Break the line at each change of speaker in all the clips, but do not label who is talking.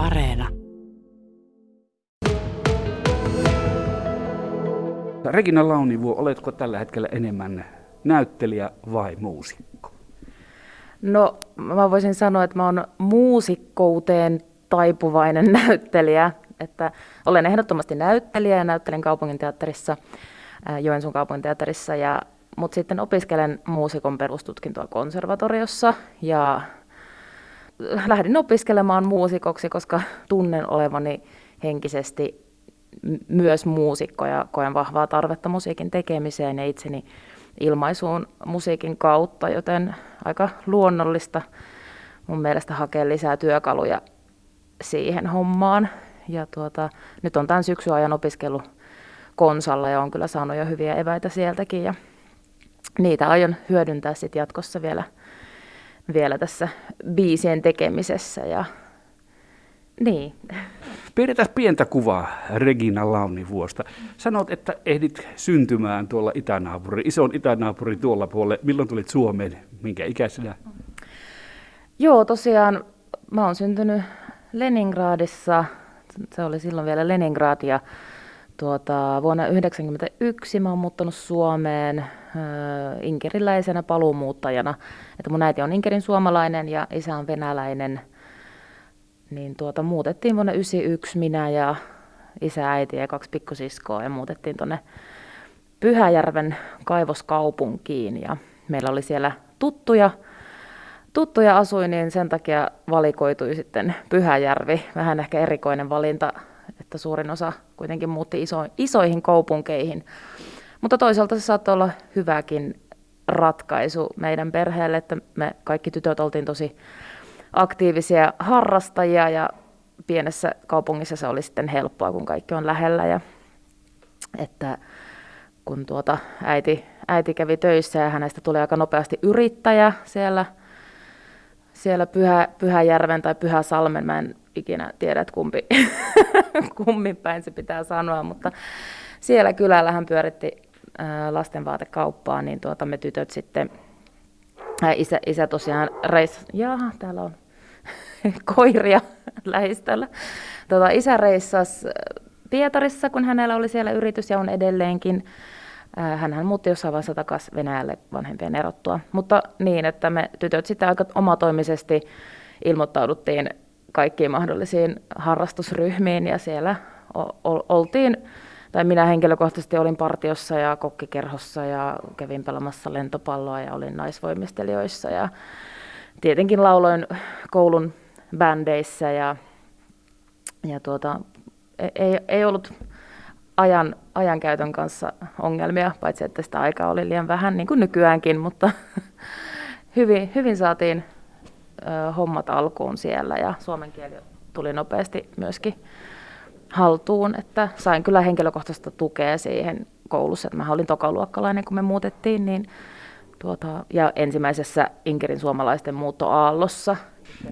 Areena.
Regina Launivuo, oletko tällä hetkellä enemmän näyttelijä vai muusikko?
No, mä voisin sanoa, että mä oon muusikkouteen taipuvainen näyttelijä. Että olen ehdottomasti näyttelijä ja näyttelen kaupunginteatterissa, Joensuun kaupunginteatterissa, ja, mutta sitten opiskelen muusikon perustutkintoa konservatoriossa ja lähdin opiskelemaan muusikoksi, koska tunnen olevani henkisesti myös muusikko ja koen vahvaa tarvetta musiikin tekemiseen ja itseni ilmaisuun musiikin kautta, joten aika luonnollista mun mielestä hakea lisää työkaluja siihen hommaan. Ja tuota, nyt on tämän syksyn ajan opiskellut konsalla ja on kyllä saanut jo hyviä eväitä sieltäkin ja niitä aion hyödyntää sitten jatkossa vielä, vielä tässä biisien tekemisessä ja niin.
Pidetään pientä kuvaa Regina Launivuosta. Sanot, että ehdit syntymään tuolla itänaapuri, ison itänaapuri tuolla puolella. Milloin tulit Suomeen? Minkä ikäisenä?
Joo, tosiaan mä oon syntynyt Leningradissa. Se oli silloin vielä Leningrad ja tuota, vuonna 1991 mä oon muuttanut Suomeen äh, inkeriläisenä paluumuuttajana. Että mun äiti on inkerin suomalainen ja isä on venäläinen – niin tuota, muutettiin vuonna 1991 minä ja isä, äiti ja kaksi pikkusiskoa ja muutettiin tuonne Pyhäjärven kaivoskaupunkiin ja meillä oli siellä tuttuja, tuttuja asui, niin sen takia valikoitui sitten Pyhäjärvi. Vähän ehkä erikoinen valinta, että suurin osa kuitenkin muutti iso, isoihin kaupunkeihin. Mutta toisaalta se saattoi olla hyväkin ratkaisu meidän perheelle, että me kaikki tytöt oltiin tosi aktiivisia harrastajia ja pienessä kaupungissa se oli sitten helppoa, kun kaikki on lähellä. Ja, että kun tuota äiti, äiti kävi töissä ja hänestä tuli aika nopeasti yrittäjä siellä, siellä Pyhä, Pyhäjärven tai Pyhäsalmen, mä en ikinä tiedä, että kumpi, kummin päin se pitää sanoa, mutta siellä kylällä hän pyöritti lastenvaatekauppaa, niin tuota me tytöt sitten isä, isä tosiaan reis... Jaha, täällä on koiria lähistöllä. Tota, isä reissasi Pietarissa, kun hänellä oli siellä yritys ja on edelleenkin. Hän muutti jossain vaiheessa takaisin Venäjälle vanhempien erottua. Mutta niin, että me tytöt sitten aika omatoimisesti ilmoittauduttiin kaikkiin mahdollisiin harrastusryhmiin ja siellä oltiin. Tai minä henkilökohtaisesti olin partiossa ja kokkikerhossa ja kävin pelamassa lentopalloa ja olin naisvoimistelijoissa. Ja tietenkin lauloin koulun bändeissä ja, ja tuota, e-, ei, ei ollut ajan, ajankäytön kanssa ongelmia, paitsi että sitä aikaa oli liian vähän, niin kuin nykyäänkin, mutta hyvin, hyvin saatiin hommat alkuun siellä ja suomen kieli tuli nopeasti myöskin haltuun, että sain kyllä henkilökohtaista tukea siihen koulussa, että mä olin tokaluokkalainen, kun me muutettiin, niin tuota, ja ensimmäisessä Inkerin suomalaisten muuttoaallossa.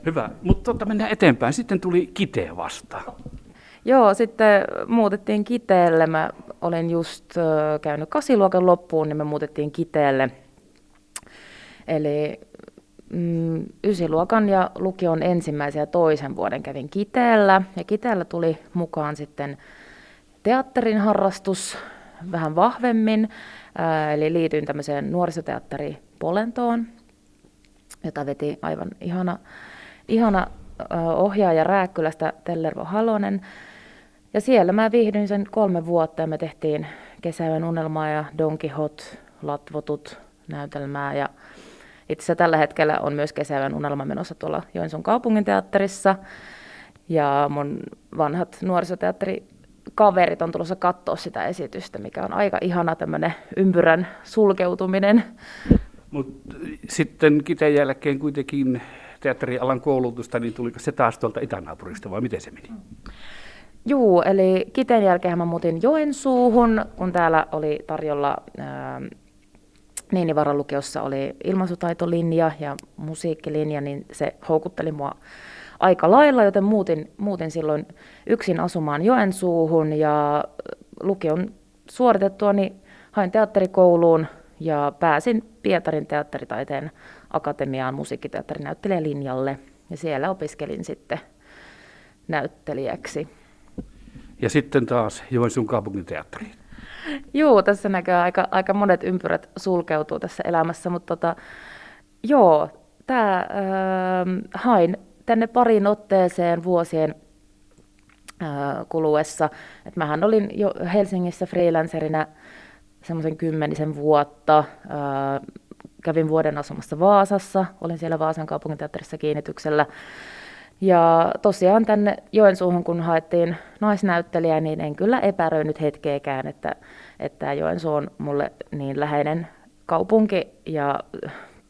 Hyvä, mutta tuota, mennään eteenpäin. Sitten tuli Kiteä vastaan.
Joo, sitten muutettiin Kiteelle. Mä olin just käynyt kasiluokan loppuun, niin me muutettiin Kiteelle. Eli mm, ysiluokan ja lukion ensimmäisen ja toisen vuoden kävin Kiteellä. Ja Kiteellä tuli mukaan sitten teatterin harrastus vähän vahvemmin. Ää, eli liityin tämmöiseen nuorisoteatteri Polentoon, jota veti aivan ihana, ihana ohjaaja Rääkkylästä Tellervo Halonen. Ja siellä mä viihdyin sen kolme vuotta ja me tehtiin Kesäyön unelmaa ja Don Quixote, Latvotut näytelmää ja itse asiassa tällä hetkellä on myös kesävän unelma menossa tuolla Joensuun kaupunginteatterissa. Ja mun vanhat nuorisoteatterikaverit on tulossa katsoa sitä esitystä, mikä on aika ihana tämmöinen ympyrän sulkeutuminen.
Mutta sitten kiteen jälkeen kuitenkin teatterialan koulutusta, niin tuliko se taas tuolta itänaapurista vai miten se meni?
Joo, eli kiteen jälkeen mä muutin Joensuuhun, kun täällä oli tarjolla Niinivaran lukiossa oli ilmaisutaitolinja ja musiikkilinja, niin se houkutteli mua aika lailla, joten muutin, muutin silloin yksin asumaan Joensuuhun ja lukion suoritettua niin hain teatterikouluun ja pääsin Pietarin teatteritaiteen akatemiaan musiikkiteatterin näyttelijälinjalle ja siellä opiskelin sitten näyttelijäksi.
Ja sitten taas Joensuun kaupunginteatteriin.
Joo, tässä näkyy aika, aika monet ympyrät sulkeutuu tässä elämässä, mutta tota, joo, tämä äh, hain tänne pariin otteeseen vuosien äh, kuluessa. Et mähän olin jo Helsingissä freelancerina semmoisen kymmenisen vuotta. Äh, kävin vuoden asumassa Vaasassa, olin siellä Vaasan kaupunginteatterissa kiinnityksellä. Ja tosiaan tänne Joensuuhun, kun haettiin naisnäyttelijää, niin en kyllä epäröinyt hetkeäkään, että, että Joensuu on mulle niin läheinen kaupunki ja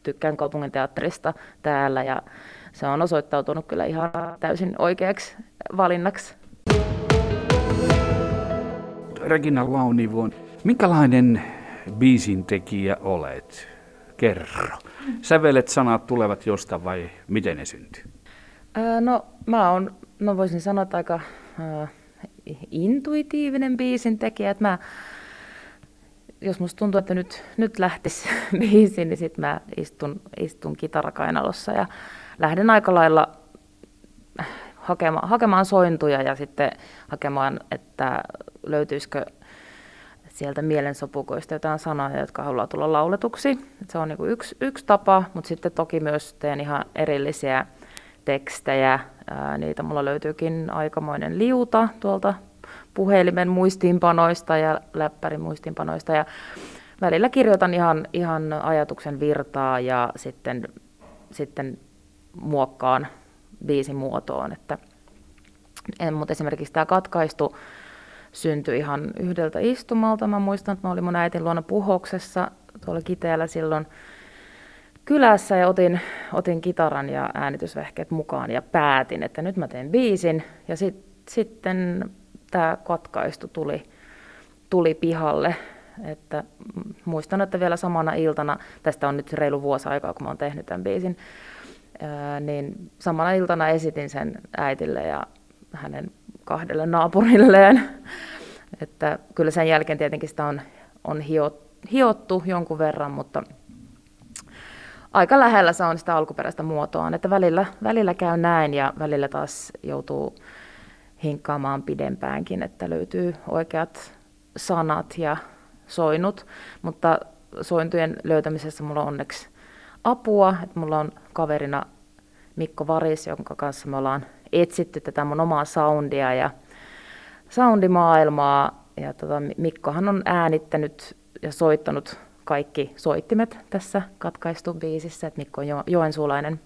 tykkään kaupungin teatterista täällä ja se on osoittautunut kyllä ihan täysin oikeaksi valinnaksi.
Regina Launivuon, minkälainen biisin tekijä olet? Kerro. Sävelet sanat tulevat jostain vai miten ne syntyy?
No mä oon, no voisin sanoa, että aika äh, intuitiivinen biisin tekijä, että mä jos musta tuntuu, että nyt, nyt lähtisi biisi, niin sitten mä istun, istun kitarakainalossa ja lähden aika lailla hakema, hakemaan sointuja ja sitten hakemaan, että löytyisikö sieltä mielensopukoista jotain sanoja, jotka haluaa tulla lauletuksi. Se on niin yksi, yksi tapa, mutta sitten toki myös teen ihan erillisiä tekstejä. Niitä mulla löytyykin aikamoinen liuta tuolta puhelimen muistiinpanoista ja läppärin muistiinpanoista. Ja välillä kirjoitan ihan, ihan ajatuksen virtaa ja sitten, sitten muokkaan biisin muotoon. Että, en, mutta esimerkiksi tämä katkaistu syntyi ihan yhdeltä istumalta. Mä muistan, että mä olin mun äitin luona puhoksessa tuolla Kiteellä silloin kylässä ja otin, otin kitaran ja äänitysvehkeet mukaan ja päätin, että nyt mä teen biisin. Ja sit, sitten tämä katkaistu tuli, tuli pihalle. Että muistan, että vielä samana iltana, tästä on nyt reilu vuosi aikaa, kun mä oon tehnyt tämän biisin, niin samana iltana esitin sen äitille ja hänen kahdelle naapurilleen. Että kyllä sen jälkeen tietenkin sitä on, on hiottu jonkun verran, mutta aika lähellä se on sitä alkuperäistä muotoaan, että välillä, välillä käy näin ja välillä taas joutuu hinkkaamaan pidempäänkin, että löytyy oikeat sanat ja soinut, mutta sointujen löytämisessä mulla on onneksi apua, että mulla on kaverina Mikko Varis, jonka kanssa me ollaan etsitty tätä mun omaa soundia ja soundimaailmaa. Ja tota, Mikkohan on äänittänyt ja soittanut kaikki soittimet tässä katkaistu biisissä, että Mikko on jo- joensuulainen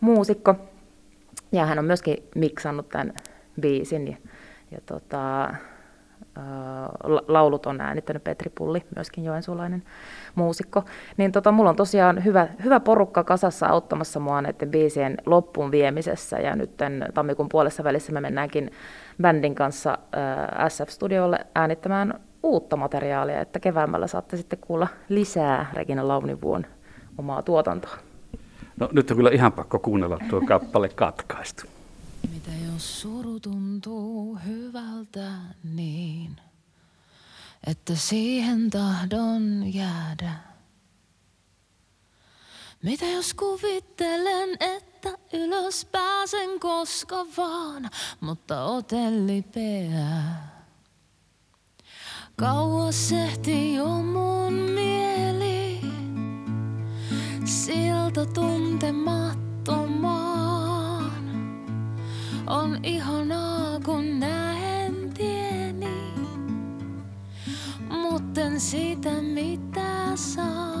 muusikko. Ja hän on myöskin miksannut tämän biisin. Ja, ja tota, laulut on äänittänyt Petri Pulli, myöskin joensuulainen muusikko. Niin tota, mulla on tosiaan hyvä, hyvä porukka kasassa auttamassa mua näiden biisien loppuun viemisessä. Ja nyt tammikuun puolessa välissä me mennäänkin bändin kanssa SF-studiolle äänittämään uutta materiaalia, että keväämällä saatte sitten kuulla lisää Regina Launivuon omaa tuotantoa.
No nyt on kyllä ihan pakko kuunnella tuo kappale katkaistu.
Mitä jos suru tuntuu hyvältä niin, että siihen tahdon jäädä? Mitä jos kuvittelen, että ylös pääsen koska vaan, mutta otelli peää. Kauas ehti jo mun mieli siltä tuntemattomaan. On ihanaa kun näen tieni, mutten sitä mitä saa.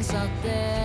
Kuvittelen sateeseen.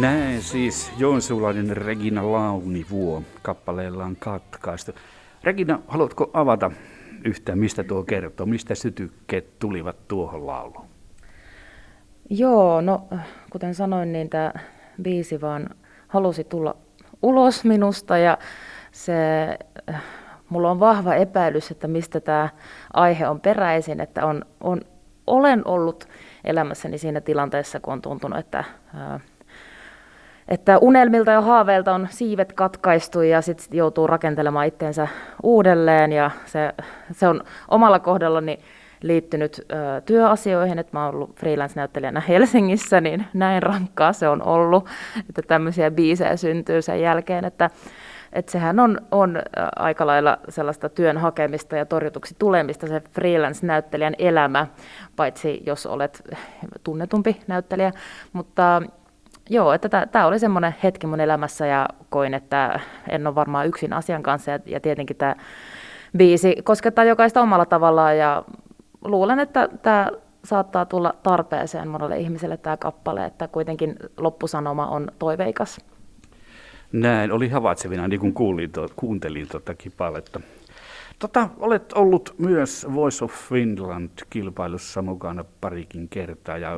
Näin siis joensuulainen Regina Launivuo kappaleellaan katkaistu. Regina, haluatko avata yhtään, mistä tuo kertoo? Mistä sytykkeet tulivat tuohon lauluun?
Joo, no kuten sanoin, niin tämä biisi vaan halusi tulla ulos minusta ja se, mulla on vahva epäilys, että mistä tämä aihe on peräisin, että on, on, olen ollut elämässäni siinä tilanteessa, kun on tuntunut, että, ää, että unelmilta ja haaveilta on siivet katkaistu ja sitten joutuu rakentelemaan itteensä uudelleen ja se, se on omalla kohdallani liittynyt ö, työasioihin, että mä oon ollut freelance-näyttelijänä Helsingissä, niin näin rankkaa se on ollut, että tämmöisiä biisejä syntyy sen jälkeen, että että sehän on, on aika lailla sellaista työn hakemista ja torjutuksi tulemista se freelance-näyttelijän elämä, paitsi jos olet tunnetumpi näyttelijä, mutta Joo, että tämä oli semmoinen hetki mun elämässä ja koin, että en ole varmaan yksin asian kanssa ja, ja tietenkin tämä biisi koskettaa jokaista omalla tavallaan ja luulen, että tämä saattaa tulla tarpeeseen monelle ihmiselle tämä kappale, että kuitenkin loppusanoma on toiveikas.
Näin, oli havaitsevina, niin kuin kuulin, tuo, kuuntelin tuota kipaletta. Tota, olet ollut myös Voice of Finland-kilpailussa mukana parikin kertaa ja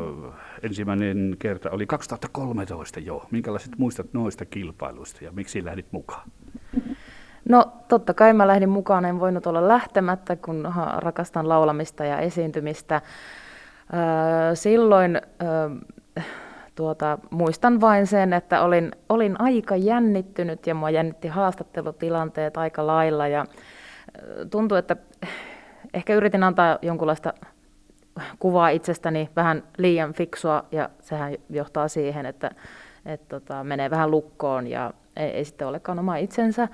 ensimmäinen kerta oli 2013 jo. Minkälaiset muistat noista kilpailuista ja miksi lähdit mukaan?
No totta kai mä lähdin mukaan, en voinut olla lähtemättä, kun rakastan laulamista ja esiintymistä. Öö, silloin öö, tuota, muistan vain sen, että olin, olin aika jännittynyt ja mua jännitti haastattelutilanteet aika lailla ja tuntui, että ehkä yritin antaa jonkunlaista kuvaa itsestäni vähän liian fiksua ja sehän johtaa siihen, että, että tota, menee vähän lukkoon ja ei, ei sitten olekaan oma itsensä.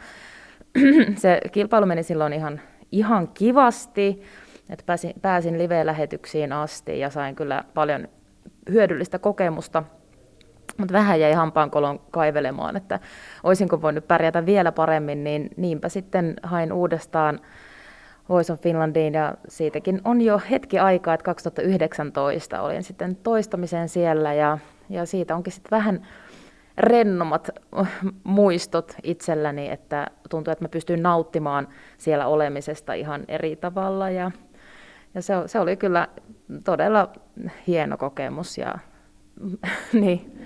Se kilpailu meni silloin ihan, ihan kivasti, että pääsin, pääsin live-lähetyksiin asti ja sain kyllä paljon hyödyllistä kokemusta, mutta vähän jäi hampaankolon kaivelemaan, että olisinko voinut pärjätä vielä paremmin, niin niinpä sitten hain uudestaan Voice of Finlandiin ja siitäkin on jo hetki aikaa, että 2019 olin sitten toistamiseen siellä ja, ja siitä onkin sitten vähän rennomat muistot itselläni, että tuntuu, että mä pystyn nauttimaan siellä olemisesta ihan eri tavalla ja, ja se, se oli kyllä todella hieno kokemus ja niin.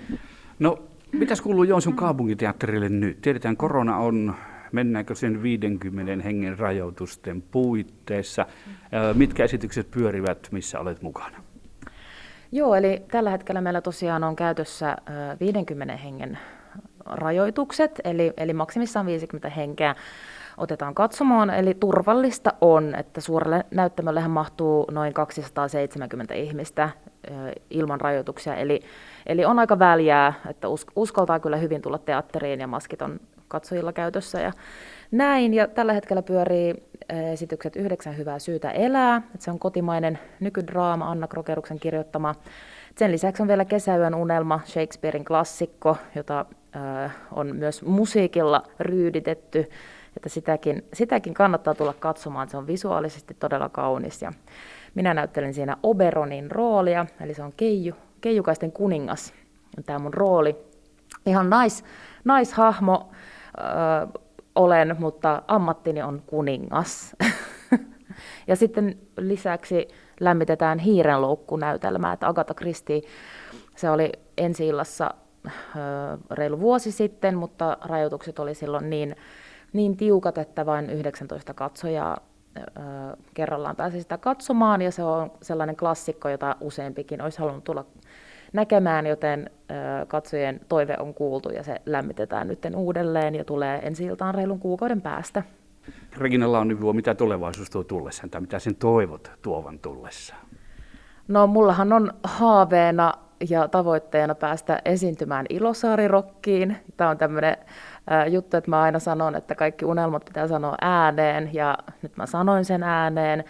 No, mitäs kuuluu Joensuun kaupunginteatterille nyt? Tiedetään, korona on mennäänkö sen 50 hengen rajoitusten puitteissa? Mitkä esitykset pyörivät, missä olet mukana?
Joo, eli tällä hetkellä meillä tosiaan on käytössä 50 hengen rajoitukset, eli, eli maksimissaan 50 henkeä otetaan katsomaan. Eli turvallista on, että suoralle näyttämöllehän mahtuu noin 270 ihmistä ilman rajoituksia. Eli, eli on aika väljää, että uskaltaa kyllä hyvin tulla teatteriin ja maskit on katsojilla käytössä ja näin. Ja tällä hetkellä pyörii esitykset Yhdeksän hyvää syytä elää. Että se on kotimainen nykydraama Anna Krokeruksen kirjoittama. Sen lisäksi on vielä Kesäyön unelma, Shakespearein klassikko, jota on myös musiikilla ryyditetty. Että sitäkin, sitäkin kannattaa tulla katsomaan, se on visuaalisesti todella kaunis. Ja minä näyttelen siinä Oberonin roolia, eli se on keiju, keijukaisten kuningas. Tämä mun rooli. Ihan nais, naishahmo äh, olen, mutta ammattini on kuningas. ja sitten lisäksi lämmitetään hiirenloukkunäytelmää, että Agatha Christie, se oli ensi illassa äh, reilu vuosi sitten, mutta rajoitukset oli silloin niin, niin tiukat, että vain 19 katsojaa kerrallaan pääsi sitä katsomaan, ja se on sellainen klassikko, jota useampikin olisi halunnut tulla näkemään, joten katsojien toive on kuultu ja se lämmitetään nyt uudelleen ja tulee ensi iltaan reilun kuukauden päästä.
Regina Launivuo, mitä tulevaisuus tuo tullessaan tai mitä sen toivot tuovan tullessaan?
No mullahan on haaveena ja tavoitteena päästä esiintymään Ilosaarirokkiin. Tämä on tämmöinen juttu, että mä aina sanon, että kaikki unelmat pitää sanoa ääneen ja nyt mä sanoin sen ääneen.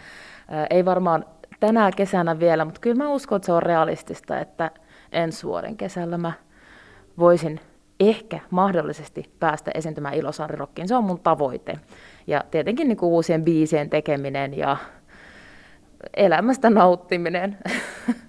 Ei varmaan tänä kesänä vielä, mutta kyllä mä uskon, että se on realistista, että ensi vuoden kesällä mä voisin ehkä mahdollisesti päästä esiintymään Ilosaarirokkiin. Se on mun tavoite. Ja tietenkin niin kuin uusien biisien tekeminen ja elämästä nauttiminen.